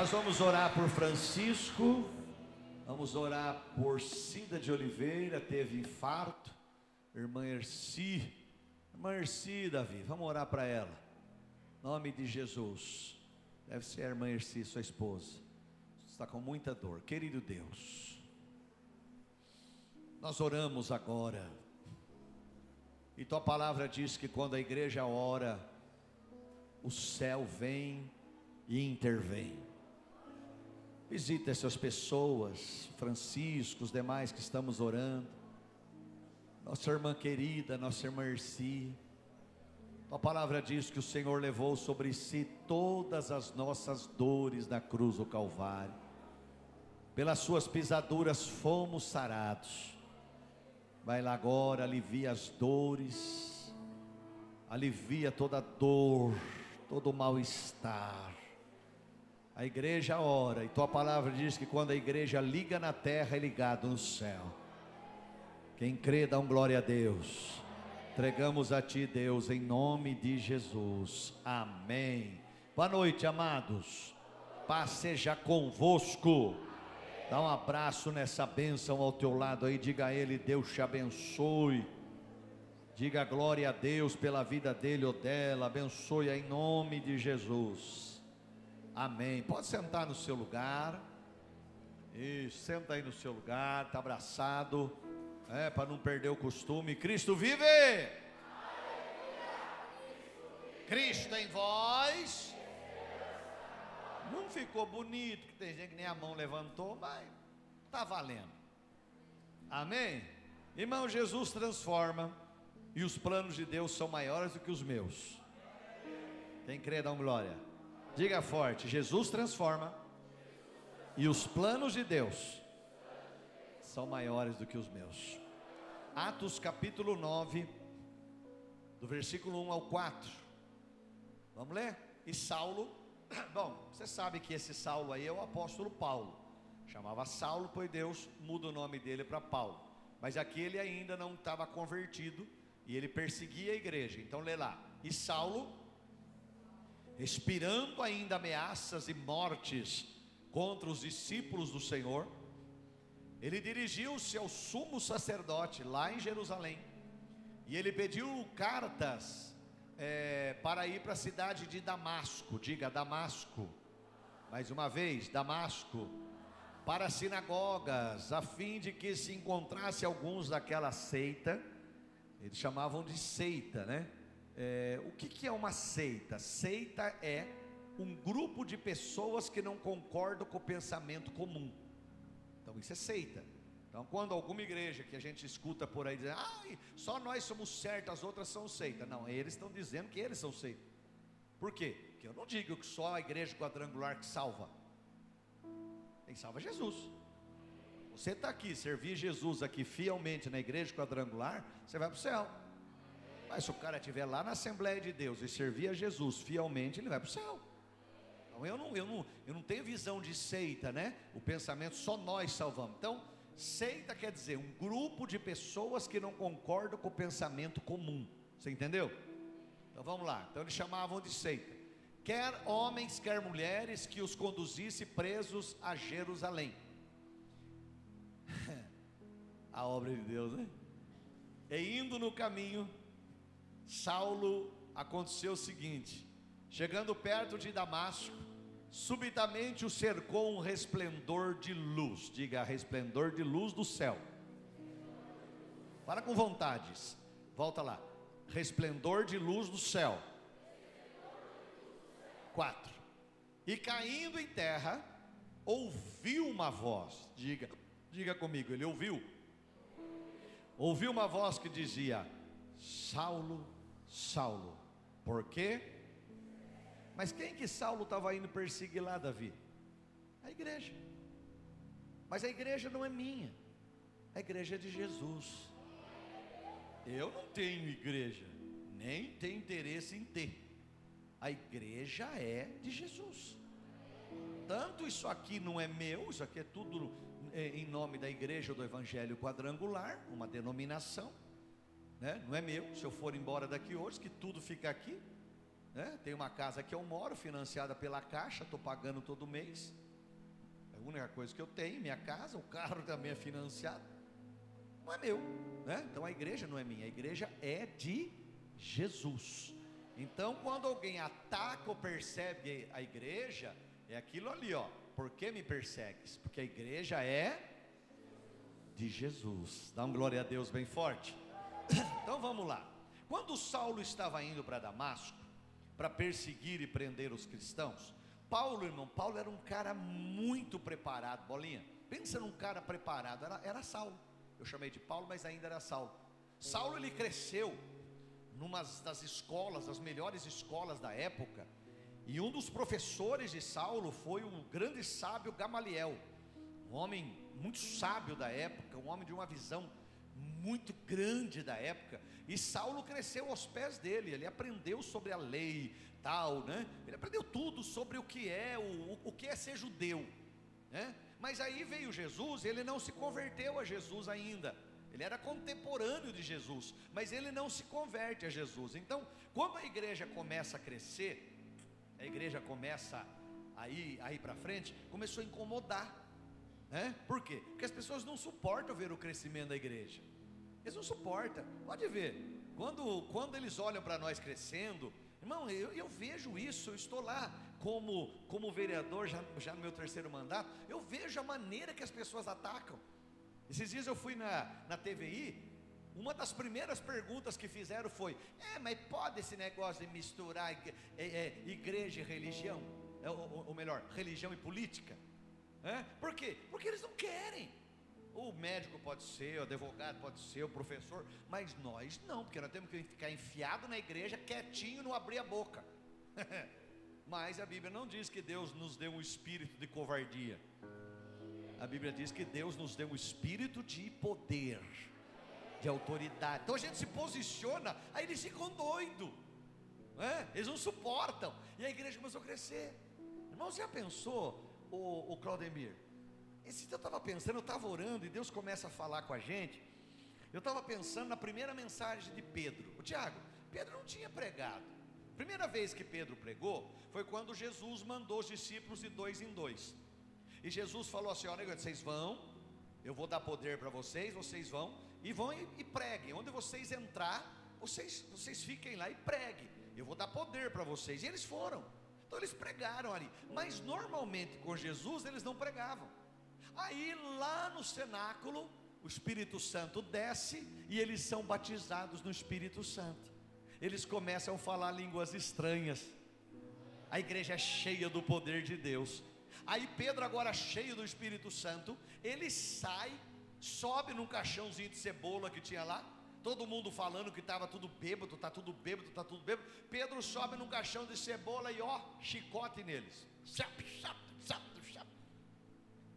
Nós vamos orar por Francisco, vamos orar por Cida de Oliveira, teve infarto, irmã Erci, irmã Erci, Davi, vamos orar para ela, nome de Jesus, deve ser a irmã Erci, sua esposa, está com muita dor, querido Deus, nós oramos agora, e tua palavra diz que quando a igreja ora, o céu vem e intervém. Visita essas pessoas, Francisco, os demais que estamos orando. Nossa irmã querida, nossa irmã Erci. A palavra diz que o Senhor levou sobre si todas as nossas dores na cruz do Calvário. Pelas suas pisaduras fomos sarados. Vai lá agora, alivia as dores, alivia toda dor, todo mal-estar a igreja ora, e tua palavra diz que quando a igreja liga na terra, é ligado no céu. Quem crê, dá um glória a Deus. Entregamos a ti, Deus, em nome de Jesus. Amém. Boa noite, amados. Paz seja convosco. Dá um abraço nessa bênção ao teu lado aí. Diga a ele: Deus te abençoe. Diga glória a Deus pela vida dele ou dela. Abençoe em nome de Jesus. Amém. Pode sentar no seu lugar. Isso, senta aí no seu lugar, está abraçado, é, para não perder o costume. Cristo vive! Cristo em vós. Não ficou bonito, que tem gente que nem a mão levantou, mas está valendo. Amém? Irmão, Jesus transforma, e os planos de Deus são maiores do que os meus. Quem crê, dá glória. Diga forte: Jesus transforma e os planos de Deus são maiores do que os meus. Atos capítulo 9, do versículo 1 ao 4. Vamos ler? E Saulo, bom, você sabe que esse Saulo aí é o apóstolo Paulo. Chamava Saulo, pois Deus muda o nome dele para Paulo. Mas aqui ele ainda não estava convertido e ele perseguia a igreja. Então lê lá. E Saulo expirando ainda ameaças e mortes contra os discípulos do Senhor, ele dirigiu-se ao sumo sacerdote lá em Jerusalém e ele pediu cartas é, para ir para a cidade de Damasco, diga Damasco, mais uma vez, Damasco, para sinagogas, a fim de que se encontrasse alguns daquela seita, eles chamavam de seita, né? É, o que, que é uma seita? Seita é um grupo de pessoas que não concordam com o pensamento comum. Então isso é seita. Então, quando alguma igreja que a gente escuta por aí dizer, ah, só nós somos certos, as outras são seita. Não, eles estão dizendo que eles são seita. Por quê? Porque eu não digo que só a igreja quadrangular que salva. Quem salva é Jesus. Você está aqui, servir Jesus aqui fielmente na igreja quadrangular, você vai para o céu. Mas se o cara estiver lá na Assembleia de Deus e servir a Jesus fielmente, ele vai para o céu. Então eu não, eu, não, eu não tenho visão de seita, né? O pensamento só nós salvamos. Então, seita quer dizer um grupo de pessoas que não concordam com o pensamento comum. Você entendeu? Então vamos lá. Então eles chamavam de seita. Quer homens, quer mulheres que os conduzisse presos a Jerusalém. a obra de Deus, né? E indo no caminho, Saulo aconteceu o seguinte: chegando perto de Damasco, subitamente o cercou um resplendor de luz, diga resplendor de luz do céu. Para com vontades, volta lá, resplendor de luz do céu. Quatro. E caindo em terra, ouviu uma voz, diga, diga comigo, ele ouviu. Ouviu uma voz que dizia: Saulo, Saulo. Por quê? Mas quem que Saulo estava indo perseguir lá, Davi? A igreja. Mas a igreja não é minha. A igreja é de Jesus. Eu não tenho igreja, nem tenho interesse em ter. A igreja é de Jesus. Tanto isso aqui não é meu, isso aqui é tudo é, em nome da igreja do Evangelho Quadrangular, uma denominação né? não é meu. Se eu for embora daqui hoje, que tudo fica aqui. né? Tem uma casa que eu moro, financiada pela Caixa, estou pagando todo mês. É a única coisa que eu tenho, minha casa, o carro também é financiado. Não é meu, né? Então a igreja não é minha, a igreja é de Jesus. Então, quando alguém ataca ou percebe a igreja, é aquilo ali, ó. Por que me persegues? Porque a igreja é de Jesus. Dá um glória a Deus bem forte. Então vamos lá. Quando Saulo estava indo para Damasco para perseguir e prender os cristãos, Paulo, irmão, Paulo era um cara muito preparado, bolinha. Pensa num cara preparado, era, era Saulo. Eu chamei de Paulo, mas ainda era Saulo. Saulo ele cresceu numa das escolas, das melhores escolas da época, e um dos professores de Saulo foi o grande sábio Gamaliel, um homem muito sábio da época, um homem de uma visão muito grande da época, e Saulo cresceu aos pés dele, ele aprendeu sobre a lei, tal, né? Ele aprendeu tudo sobre o que é o, o que é ser judeu, né? Mas aí veio Jesus, ele não se converteu a Jesus ainda. Ele era contemporâneo de Jesus, mas ele não se converte a Jesus. Então, quando a igreja começa a crescer, a igreja começa a ir, a ir para frente, começou a incomodar. Né? Por quê? Porque as pessoas não suportam ver o crescimento da igreja. Eles não suportam. Pode ver. Quando, quando eles olham para nós crescendo, irmão, eu, eu, vejo isso, eu estou lá como, como vereador, já, já no meu terceiro mandato, eu vejo a maneira que as pessoas atacam. Esses dias eu fui na, na TVI, uma das primeiras perguntas que fizeram foi: é, mas pode esse negócio de misturar é, é, igreja e religião? É, ou, ou melhor, religião e política? É? Por quê? Porque eles não querem. O médico pode ser, o advogado pode ser, o professor, mas nós não, porque nós temos que ficar enfiado na igreja, quietinho, não abrir a boca. mas a Bíblia não diz que Deus nos deu um espírito de covardia. A Bíblia diz que Deus nos deu um espírito de poder, de autoridade. Então a gente se posiciona, aí eles ficam doidos, é? eles não suportam, e a igreja começou a crescer. Irmão, você já pensou? o, o Claudemir. Esse dia eu estava pensando, eu estava orando e Deus começa a falar com a gente. Eu estava pensando na primeira mensagem de Pedro. O Tiago, Pedro não tinha pregado. Primeira vez que Pedro pregou foi quando Jesus mandou os discípulos de dois em dois. E Jesus falou assim: Olha, vocês vão, eu vou dar poder para vocês, vocês vão e vão e, e, preguem. Onde vocês entrar, vocês, vocês fiquem lá e preguem. Eu vou dar poder para vocês. E eles foram. Então eles pregaram ali, mas normalmente com Jesus eles não pregavam. Aí lá no cenáculo, o Espírito Santo desce e eles são batizados no Espírito Santo. Eles começam a falar línguas estranhas. A igreja é cheia do poder de Deus. Aí Pedro, agora cheio do Espírito Santo, ele sai, sobe num caixãozinho de cebola que tinha lá, todo mundo falando que estava tudo bêbado, está tudo bêbado, está tudo bêbado. Pedro sobe num caixão de cebola e ó, chicote neles. Chap, chap.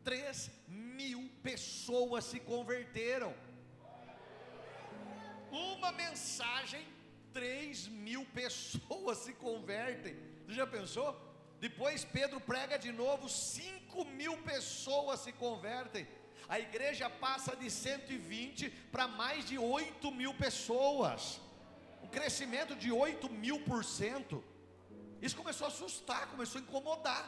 Três mil pessoas se converteram. Uma mensagem, três mil pessoas se convertem. Você já pensou? Depois Pedro prega de novo, cinco mil pessoas se convertem a igreja passa de 120 para mais de 8 mil pessoas, um crescimento de 8 mil por cento. Isso começou a assustar, começou a incomodar.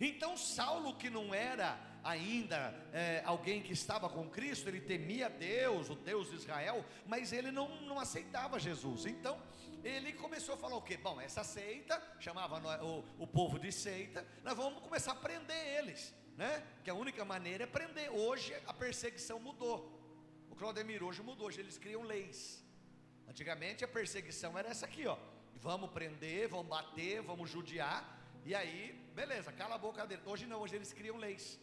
Então, Saulo, que não era ainda é, alguém que estava com Cristo, ele temia Deus, o Deus de Israel, mas ele não, não aceitava Jesus. Então, ele começou a falar o quê? Bom, essa seita, chamava o, o povo de seita, nós vamos começar a prender eles né? Que a única maneira é prender. Hoje a perseguição mudou. O Claudemir hoje mudou, hoje eles criam leis. Antigamente a perseguição era essa aqui, ó. Vamos prender, vamos bater, vamos judiar. E aí, beleza, cala a boca dele. Hoje não, hoje eles criam leis.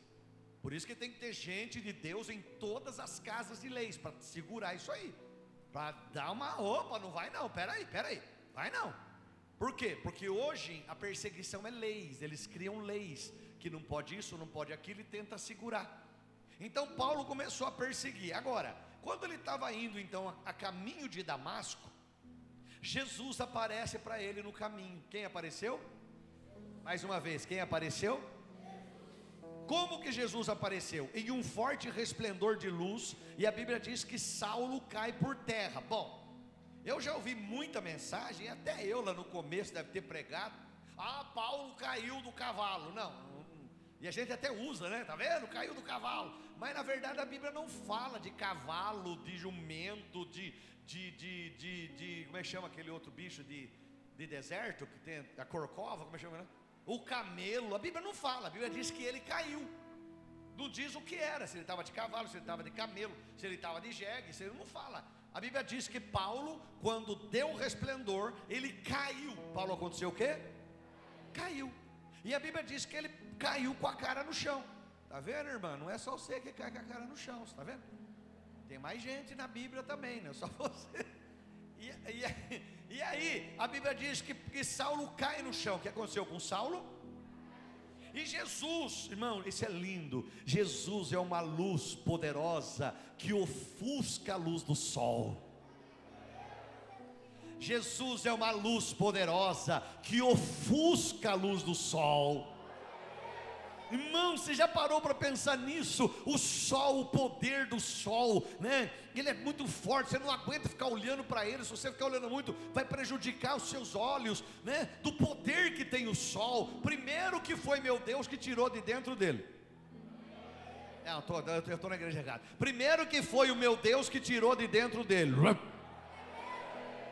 Por isso que tem que ter gente de Deus em todas as casas de leis para segurar isso aí. Para dar uma opa, não vai não. Peraí, peraí. Vai não. Por quê? Porque hoje a perseguição é leis, eles criam leis que não pode isso, não pode aquilo e tenta segurar. Então Paulo começou a perseguir. Agora, quando ele estava indo então a, a caminho de Damasco, Jesus aparece para ele no caminho. Quem apareceu? Mais uma vez, quem apareceu? Como que Jesus apareceu? Em um forte resplendor de luz, e a Bíblia diz que Saulo cai por terra. Bom, Eu já ouvi muita mensagem, até eu lá no começo deve ter pregado. Ah, Paulo caiu do cavalo. Não, e a gente até usa, né? Tá vendo? Caiu do cavalo. Mas na verdade a Bíblia não fala de cavalo, de jumento, de, de, de, de, de como é que chama aquele outro bicho de, de deserto que tem a corcova, como é que chama, né? O camelo. A Bíblia não fala. A Bíblia diz que ele caiu. Não diz o que era, se ele estava de cavalo, se ele estava de camelo, se ele estava de jegue, se ele não fala. A Bíblia diz que Paulo, quando deu o resplendor, ele caiu. Paulo aconteceu o quê? Caiu. E a Bíblia diz que ele caiu com a cara no chão. Está vendo, irmã? Não é só você que cai com a cara no chão, está vendo? Tem mais gente na Bíblia também, não é só você. E, e, e aí, a Bíblia diz que, que Saulo cai no chão. O que aconteceu com Saulo? E Jesus, irmão, isso é lindo. Jesus é uma luz poderosa que ofusca a luz do sol. Jesus é uma luz poderosa que ofusca a luz do sol. Irmão, você já parou para pensar nisso? O sol, o poder do sol, né? Ele é muito forte, você não aguenta ficar olhando para ele. Se você ficar olhando muito, vai prejudicar os seus olhos, né? Do poder que tem o sol. Primeiro que foi meu Deus que tirou de dentro dele. Não, eu estou na igreja errada. Primeiro que foi o meu Deus que tirou de dentro dele.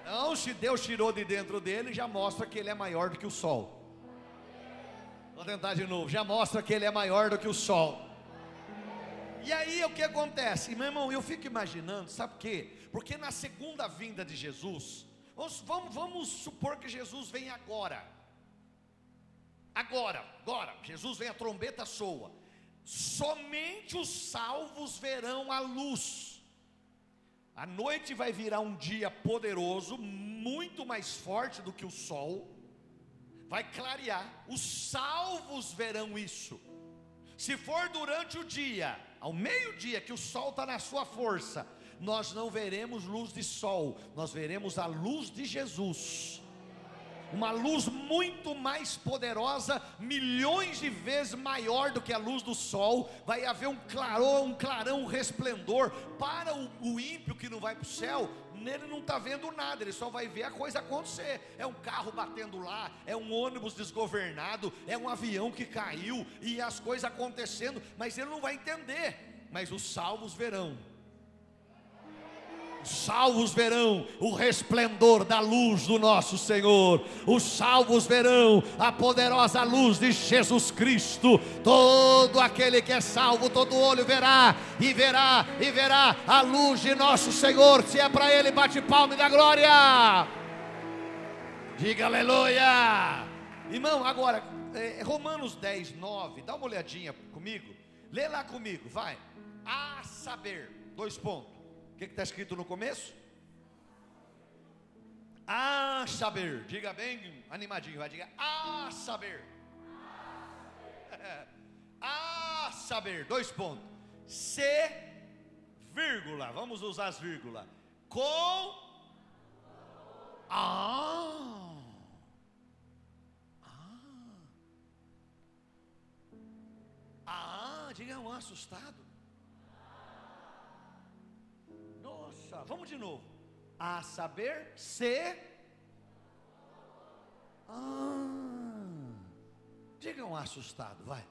Não, se Deus tirou de dentro dele, já mostra que ele é maior do que o sol. Vou tentar de novo. Já mostra que ele é maior do que o sol. E aí o que acontece? Meu irmão, eu fico imaginando, sabe por quê? Porque na segunda vinda de Jesus, vamos, vamos, vamos supor que Jesus vem agora. Agora, agora, Jesus vem, a trombeta soa. Somente os salvos verão a luz. A noite vai virar um dia poderoso, muito mais forte do que o sol, vai clarear, os salvos verão isso. Se for durante o dia, ao meio-dia, que o sol está na sua força, nós não veremos luz de sol, nós veremos a luz de Jesus uma luz muito mais poderosa, milhões de vezes maior do que a luz do sol. Vai haver um clarão, um clarão, um resplendor para o, o ímpio que não vai para o céu. Nele não está vendo nada, ele só vai ver a coisa acontecer. É um carro batendo lá, é um ônibus desgovernado, é um avião que caiu e as coisas acontecendo, mas ele não vai entender. Mas os salvos verão salvos verão o resplendor da luz do nosso Senhor, os salvos verão a poderosa luz de Jesus Cristo. Todo aquele que é salvo, todo olho verá, e verá, e verá a luz de nosso Senhor. Se é para Ele, bate palme da glória. Diga aleluia. Irmão, agora, é, Romanos 10, 9, dá uma olhadinha comigo, lê lá comigo, vai. A saber, dois pontos que está escrito no começo? A saber, diga bem animadinho, vai diga a saber. A saber, dois pontos. Se, vírgula, vamos usar as vírgulas. Com a. Ah. Diga um assustado. Vamos de novo. A saber, se. Ah, diga um assustado, vai.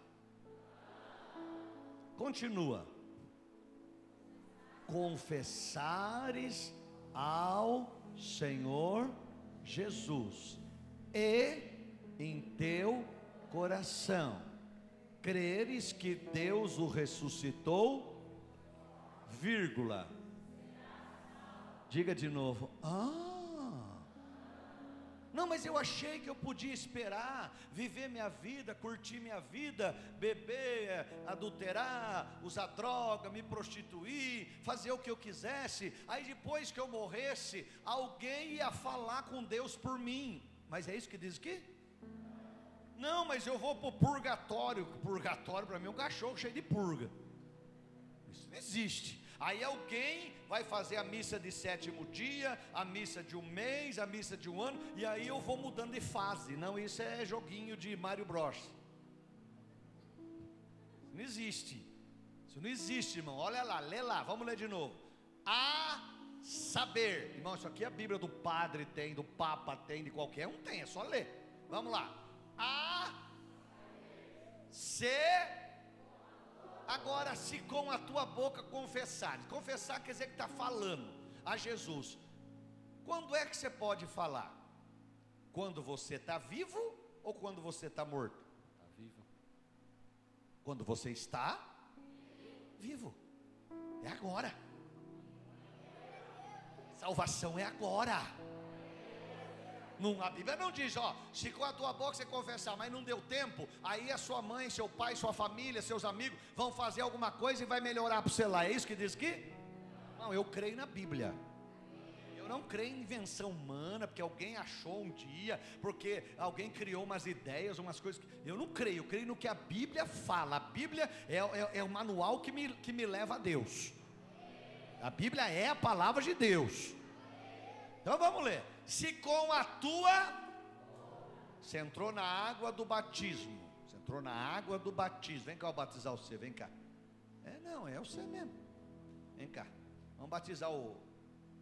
Continua. Confessares ao Senhor Jesus e em teu coração creres que Deus o ressuscitou, vírgula Diga de novo. Ah. Não, mas eu achei que eu podia esperar, viver minha vida, curtir minha vida, beber, adulterar, usar droga, me prostituir, fazer o que eu quisesse. Aí depois que eu morresse, alguém ia falar com Deus por mim. Mas é isso que diz aqui? Não, mas eu vou para o purgatório. Purgatório para mim é um cachorro cheio de purga. Isso não existe. Aí alguém vai fazer a missa de sétimo dia, a missa de um mês, a missa de um ano, e aí eu vou mudando de fase. Não, isso é joguinho de Mario Bros. Não existe. Isso não existe, irmão. Olha lá, lê lá, vamos ler de novo. A saber. Irmão, isso aqui a Bíblia do padre tem, do papa tem, de qualquer um tem, é só ler. Vamos lá. A ser Agora, se com a tua boca confessares, confessar quer dizer que está falando a Jesus. Quando é que você pode falar? Quando você está vivo ou quando você está morto? Está vivo. Quando você está vivo. É agora. Salvação é agora. Não, a Bíblia não diz, ó, se com a tua boca você confessar, mas não deu tempo, aí a sua mãe, seu pai, sua família, seus amigos vão fazer alguma coisa e vai melhorar para você lá. É isso que diz aqui? Não, eu creio na Bíblia. Eu não creio em invenção humana, porque alguém achou um dia, porque alguém criou umas ideias, umas coisas. Eu não creio, eu creio no que a Bíblia fala. A Bíblia é, é, é o manual que me, que me leva a Deus. A Bíblia é a palavra de Deus. Então vamos ler. Se com a tua você entrou na água do batismo, você entrou na água do batismo. Vem cá eu batizar você, vem cá. É não, é você mesmo. Vem cá. Vamos batizar o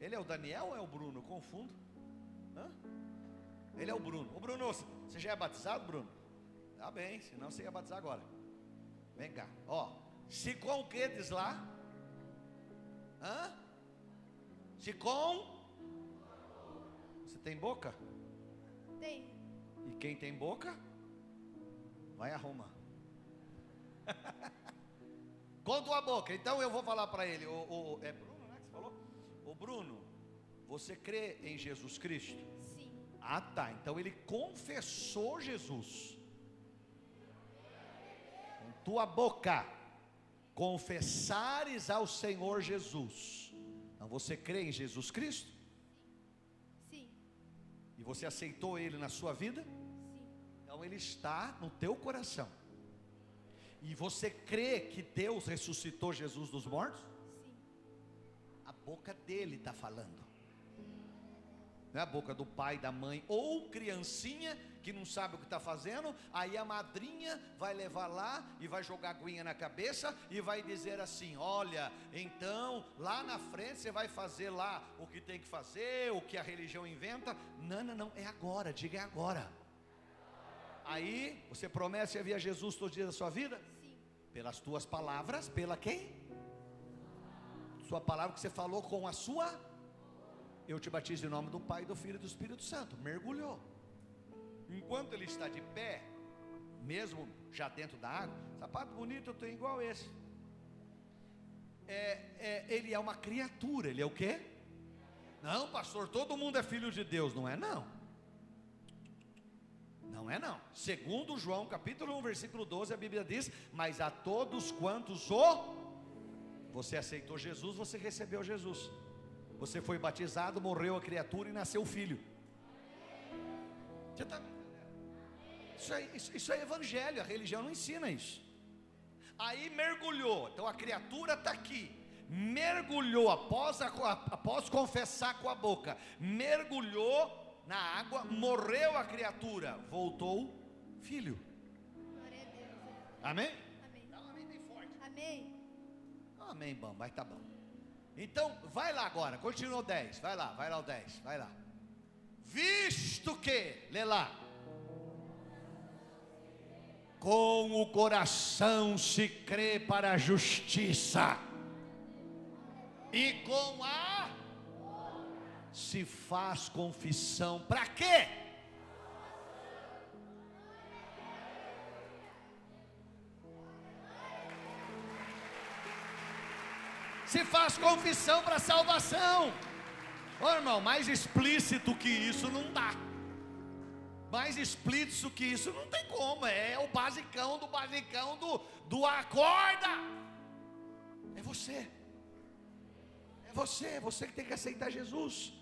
Ele é o Daniel ou é o Bruno? Confundo. Hã? Ele é o Bruno. O Bruno, você já é batizado, Bruno? Tá bem, senão você ia batizar agora. Vem cá. Ó, se com o que diz lá? Hã? Se com você tem boca? Tem. E quem tem boca? Vai a Roma. Com tua boca. Então eu vou falar para ele. O, o, é Bruno, né? Que você falou? O Bruno, você crê em Jesus Cristo? Sim. Ah, tá. Então ele confessou Jesus. Com tua boca, confessares ao Senhor Jesus. Então você crê em Jesus Cristo? E você aceitou Ele na sua vida? Sim. Então Ele está no teu coração. E você crê que Deus ressuscitou Jesus dos mortos? Sim. A boca dele está falando. Não é a boca do pai, da mãe, ou criancinha que não sabe o que está fazendo, aí a madrinha vai levar lá e vai jogar aguinha na cabeça e vai dizer assim: Olha, então lá na frente você vai fazer lá o que tem que fazer, o que a religião inventa. Não, não, não, é agora, diga é agora. Aí você promete enviar Jesus todos os dias da sua vida? Sim. Pelas tuas palavras, pela quem? Sua palavra que você falou com a sua. Eu te batizo em nome do Pai, do Filho e do Espírito Santo. Mergulhou. Enquanto ele está de pé, mesmo já dentro da água, sapato bonito eu tenho igual esse. É, é, ele é uma criatura, ele é o quê? Não, pastor, todo mundo é filho de Deus, não é não. Não é não. Segundo João capítulo 1, versículo 12, a Bíblia diz: Mas a todos quantos o você aceitou Jesus, você recebeu Jesus. Você foi batizado, morreu a criatura e nasceu o filho. Você está isso, é, isso, isso é evangelho, a religião não ensina isso. Aí mergulhou, então a criatura está aqui, mergulhou após, a, após confessar com a boca, mergulhou na água, morreu a criatura, voltou filho. Glória a Deus. Amém? Amém. Dá um amém bem forte. Amém. Amém, bom, mas tá bom. Então, vai lá agora, continua o 10, vai lá, vai lá o 10, vai lá. Visto que, lê lá, com o coração se crê para a justiça, e com a se faz confissão, para quê? se faz confissão para salvação. Ô irmão, mais explícito que isso não dá. Mais explícito que isso não tem como. É o basicão do basicão do, do acorda. É você. É você, é você que tem que aceitar Jesus.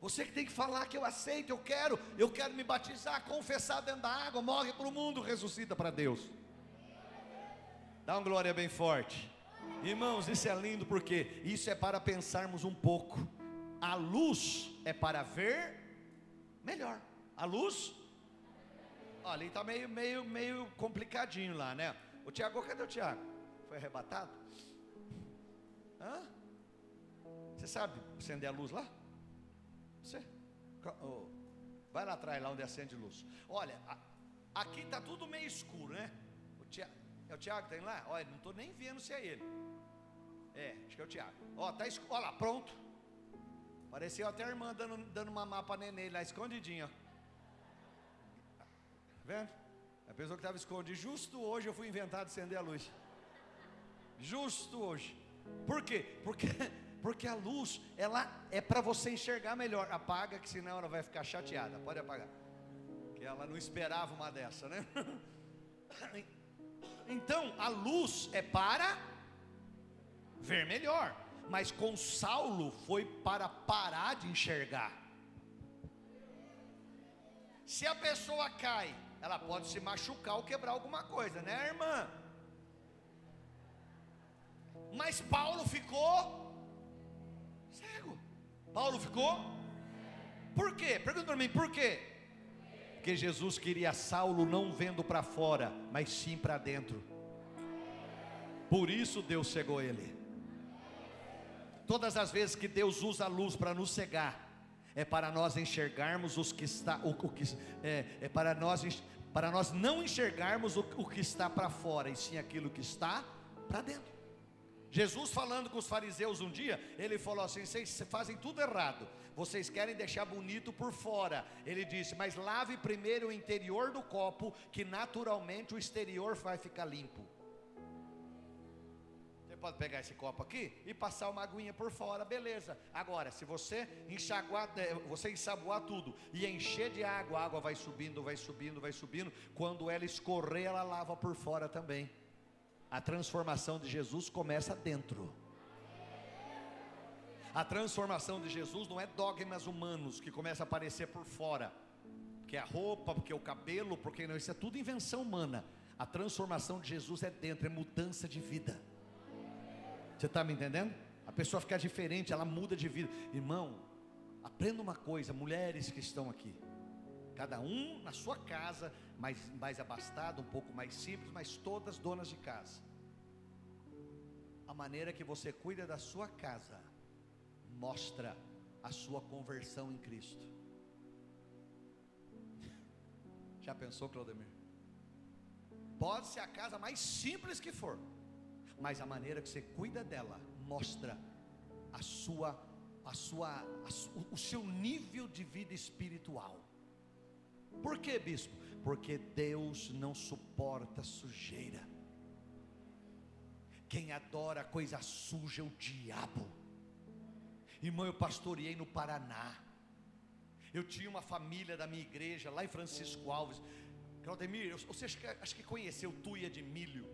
Você que tem que falar que eu aceito, eu quero, eu quero me batizar, confessar dentro da água, morre para o mundo, ressuscita para Deus. Dá uma glória bem forte. Irmãos, isso é lindo porque isso é para pensarmos um pouco. A luz é para ver melhor. A luz, olha, ali está meio, meio, meio complicadinho lá, né? O Tiago, cadê o Tiago? Foi arrebatado? Hã? Você sabe acender a luz lá? Você? Oh, vai lá atrás, lá onde acende luz. Olha, a, aqui está tudo meio escuro, né? O Tiago, é o Tiago que está lá? Olha, não estou nem vendo se é ele. É, acho que é o Tiago. Ó, tá escuro. Olha lá, pronto. Pareceu até a irmã dando, dando uma mapa neném lá, escondidinha. Ó. Vendo? A pessoa que estava escondida. Justo hoje eu fui inventado de acender a luz. Justo hoje. Por quê? Porque, porque a luz, ela é para você enxergar melhor. Apaga, que senão ela vai ficar chateada. Pode apagar. Que ela não esperava uma dessa, né? Então, a luz é para ver melhor. Mas com Saulo foi para parar de enxergar. Se a pessoa cai, ela pode se machucar ou quebrar alguma coisa, né, irmã? Mas Paulo ficou cego. Paulo ficou? Por quê? Pergunta para mim, por quê? Porque Jesus queria Saulo não vendo para fora, mas sim para dentro. Por isso Deus cegou ele. Todas as vezes que Deus usa a luz para nos cegar, é para nós enxergarmos os que está, o, o que, é, é, para nós para nós não enxergarmos o, o que está para fora, e sim aquilo que está para dentro. Jesus falando com os fariseus um dia, ele falou assim: vocês fazem tudo errado, vocês querem deixar bonito por fora. Ele disse: mas lave primeiro o interior do copo, que naturalmente o exterior vai ficar limpo. Pode pegar esse copo aqui e passar uma aguinha por fora, beleza. Agora, se você enxaguar, é, você ensaboar tudo e encher de água, a água vai subindo, vai subindo, vai subindo. Quando ela escorrer, ela lava por fora também. A transformação de Jesus começa dentro. A transformação de Jesus não é dogmas humanos que começa a aparecer por fora, porque é a roupa, porque é o cabelo, porque não, isso é tudo invenção humana. A transformação de Jesus é dentro, é mudança de vida. Você está me entendendo? A pessoa fica diferente, ela muda de vida. Irmão, aprenda uma coisa, mulheres que estão aqui, cada um na sua casa, mais, mais abastado, um pouco mais simples, mas todas donas de casa. A maneira que você cuida da sua casa mostra a sua conversão em Cristo. Já pensou, Claudemir? Pode ser a casa mais simples que for, mas a maneira que você cuida dela mostra a sua, a sua, a, o seu nível de vida espiritual. Por que, bispo? porque Deus não suporta sujeira. Quem adora coisa suja é o diabo. Irmão, eu pastoreei no Paraná. Eu tinha uma família da minha igreja lá em Francisco Alves. Claudemir, você acha que, conheceu tuia de milho?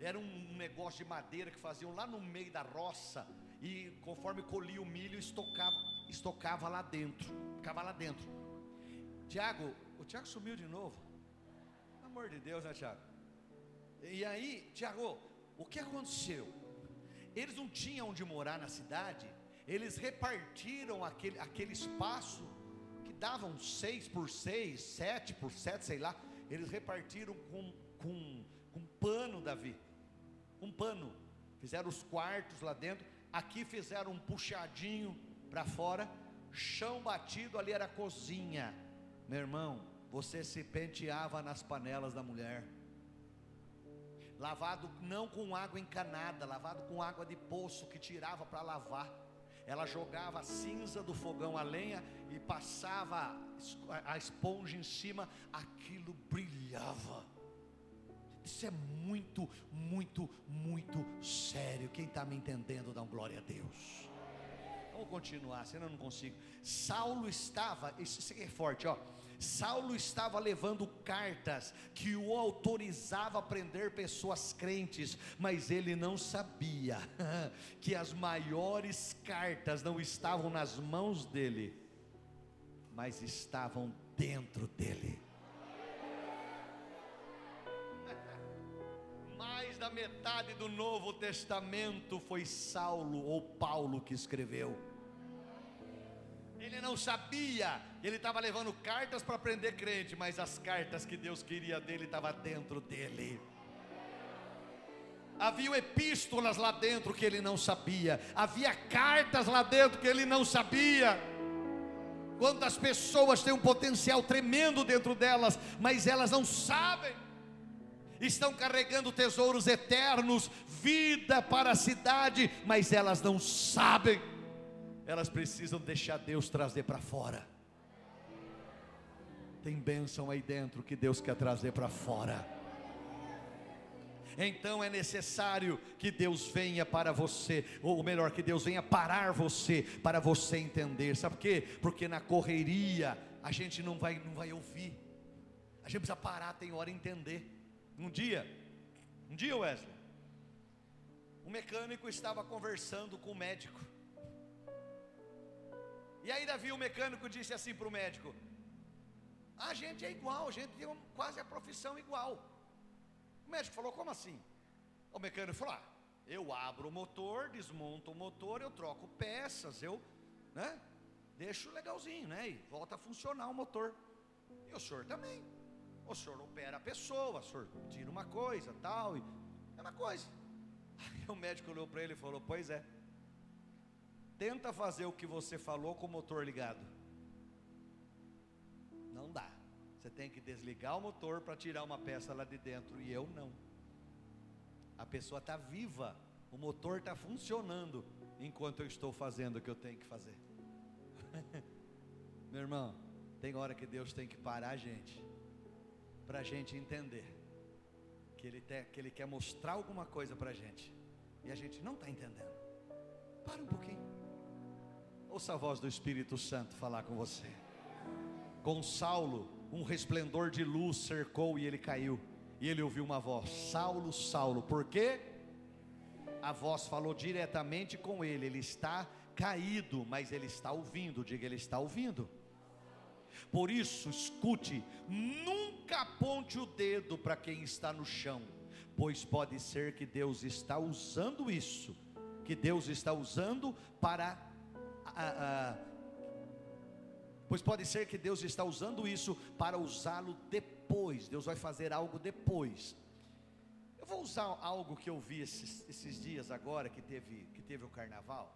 Era um negócio de madeira que faziam lá no meio da roça. E conforme colhia o milho, estocava, estocava lá dentro. Ficava lá dentro. Tiago, o Tiago sumiu de novo amor de Deus, né, Tiago? E aí, Tiago, o que aconteceu? Eles não tinham onde morar na cidade, eles repartiram aquele, aquele espaço que davam seis por seis, sete por sete, sei lá. Eles repartiram com, com, com pano, Davi, um pano. Fizeram os quartos lá dentro. Aqui fizeram um puxadinho para fora. Chão batido, ali era a cozinha. Meu irmão, você se penteava nas panelas da mulher, lavado não com água encanada, lavado com água de poço que tirava para lavar. Ela jogava a cinza do fogão a lenha e passava a esponja em cima, aquilo brilhava. Isso é muito, muito, muito sério. Quem está me entendendo, dá um glória a Deus. Vamos continuar, senão eu não consigo. Saulo estava, isso aqui é forte, ó Saulo estava levando cartas que o autorizavam a prender pessoas crentes, mas ele não sabia que as maiores cartas não estavam nas mãos dele, mas estavam dentro dele. Da metade do Novo Testamento foi Saulo ou Paulo que escreveu. Ele não sabia, ele estava levando cartas para prender crente, mas as cartas que Deus queria dele estavam dentro dele. Havia epístolas lá dentro que ele não sabia, havia cartas lá dentro que ele não sabia. Quantas pessoas têm um potencial tremendo dentro delas, mas elas não sabem. Estão carregando tesouros eternos, vida para a cidade, mas elas não sabem. Elas precisam deixar Deus trazer para fora. Tem bênção aí dentro que Deus quer trazer para fora então é necessário que Deus venha para você, ou melhor, que Deus venha parar você, para você entender. Sabe por quê? Porque na correria a gente não vai, não vai ouvir, a gente precisa parar, tem hora entender. Um dia, um dia, Wesley, o mecânico estava conversando com o médico. E aí, Davi, o mecânico disse assim para o médico: A gente é igual, a gente tem quase a profissão igual. O médico falou: Como assim? O mecânico falou: ah, Eu abro o motor, desmonto o motor, eu troco peças, eu, né? Deixo legalzinho, né? E volta a funcionar o motor. E o senhor também. O senhor opera a pessoa, o senhor tira uma coisa, tal, e é uma coisa. Aí o médico olhou para ele e falou: Pois é. Tenta fazer o que você falou com o motor ligado. Não dá. Você tem que desligar o motor para tirar uma peça lá de dentro e eu não. A pessoa está viva, o motor está funcionando enquanto eu estou fazendo o que eu tenho que fazer. Meu irmão, tem hora que Deus tem que parar a gente, para a gente entender que ele, te, que ele quer mostrar alguma coisa para a gente e a gente não está entendendo. Para um pouquinho, ouça a voz do Espírito Santo falar com você. Com Saulo, um resplendor de luz cercou e ele caiu. E ele ouviu uma voz: Saulo, Saulo, por quê? A voz falou diretamente com ele, ele está caído, mas ele está ouvindo, diga, ele está ouvindo. Por isso, escute, nunca aponte o dedo para quem está no chão, pois pode ser que Deus está usando isso, que Deus está usando para a, a, pois pode ser que Deus está usando isso para usá-lo depois. Deus vai fazer algo depois. Eu vou usar algo que eu vi esses, esses dias agora que teve, que teve o carnaval.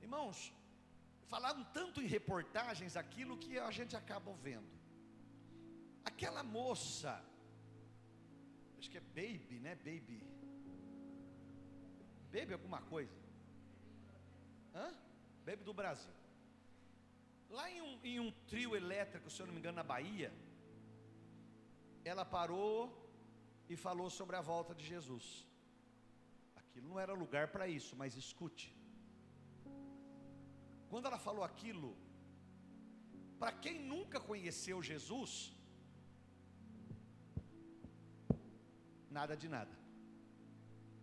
Irmãos, falaram tanto em reportagens aquilo que a gente acaba vendo. Aquela moça, acho que é Baby, né? Baby. Baby alguma coisa. Hã? Baby do Brasil. Lá em um, em um trio elétrico, se eu não me engano, na Bahia, ela parou e falou sobre a volta de Jesus. Aquilo não era lugar para isso, mas escute. Quando ela falou aquilo, para quem nunca conheceu Jesus, nada de nada.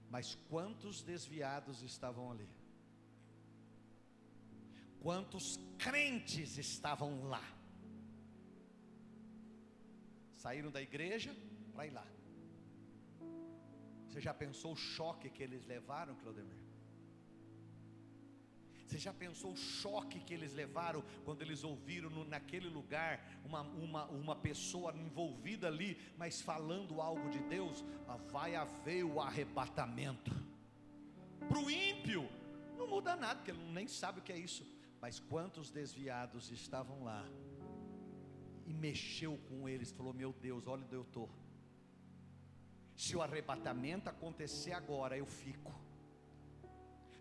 Mas quantos desviados estavam ali? Quantos crentes estavam lá? Saíram da igreja para ir lá. Você já pensou o choque que eles levaram, Claudemir? Você já pensou o choque que eles levaram quando eles ouviram no, naquele lugar uma, uma, uma pessoa envolvida ali, mas falando algo de Deus? Ah, vai haver o arrebatamento. Para o ímpio, não muda nada, porque ele nem sabe o que é isso. Mas quantos desviados estavam lá e mexeu com eles, falou: Meu Deus, olha onde eu estou. Se o arrebatamento acontecer agora, eu fico.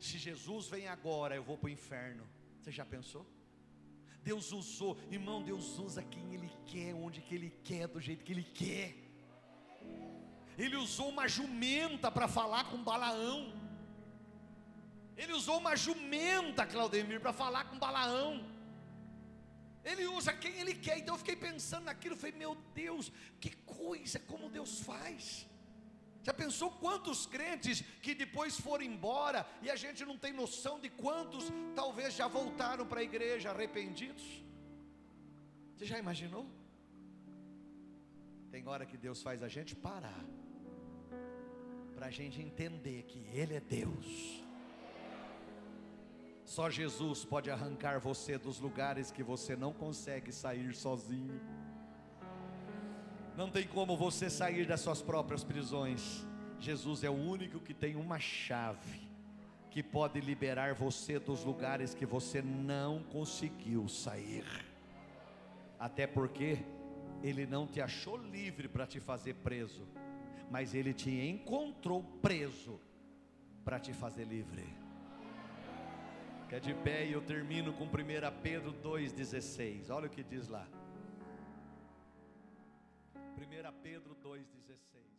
Se Jesus vem agora, eu vou para o inferno. Você já pensou? Deus usou, irmão, Deus usa quem Ele quer, onde que Ele quer, do jeito que Ele quer. Ele usou uma jumenta para falar com Balaão. Ele usou uma jumenta, Claudemir, para falar com Balaão. Ele usa quem ele quer. Então eu fiquei pensando naquilo, falei, meu Deus, que coisa, como Deus faz. Já pensou quantos crentes que depois foram embora e a gente não tem noção de quantos talvez já voltaram para a igreja arrependidos? Você já imaginou? Tem hora que Deus faz a gente parar, para a gente entender que Ele é Deus só Jesus pode arrancar você dos lugares que você não consegue sair sozinho. Não tem como você sair das suas próprias prisões. Jesus é o único que tem uma chave que pode liberar você dos lugares que você não conseguiu sair. Até porque ele não te achou livre para te fazer preso, mas ele te encontrou preso para te fazer livre. Fica de pé e eu termino com 1 Pedro 2,16. Olha o que diz lá. 1 Pedro 2,16.